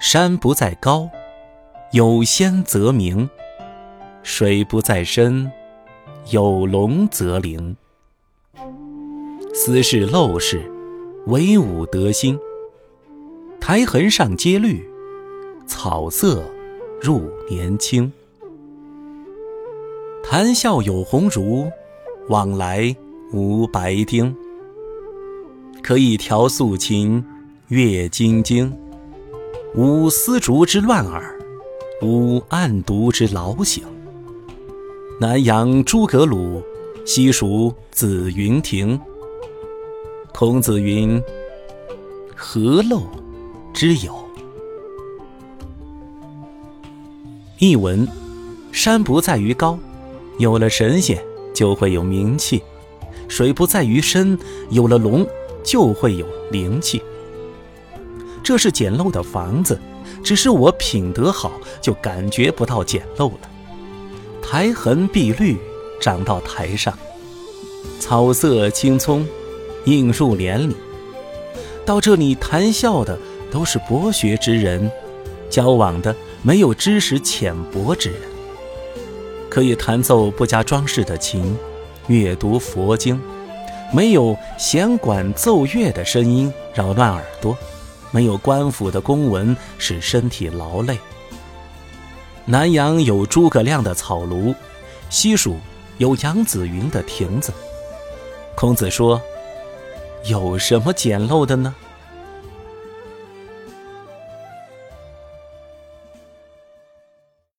山不在高，有仙则名；水不在深，有龙则灵。斯是陋室，惟吾德馨。苔痕上阶绿，草色入年青。谈笑有鸿儒，往来无白丁。可以调素琴，阅金经。无丝竹之乱耳，无案牍之劳形。南阳诸葛庐，西蜀子云亭。孔子云：“何陋之有？”译文：山不在于高，有了神仙就会有名气；水不在于深，有了龙就会有灵气。这是简陋的房子，只是我品德好，就感觉不到简陋了。苔痕碧绿，长到台上；草色青葱。映入帘里，到这里谈笑的都是博学之人，交往的没有知识浅薄之人。可以弹奏不加装饰的琴，阅读佛经，没有弦管奏乐的声音扰乱耳朵，没有官府的公文使身体劳累。南阳有诸葛亮的草庐，西蜀有杨子云的亭子。孔子说。有什么简陋的呢？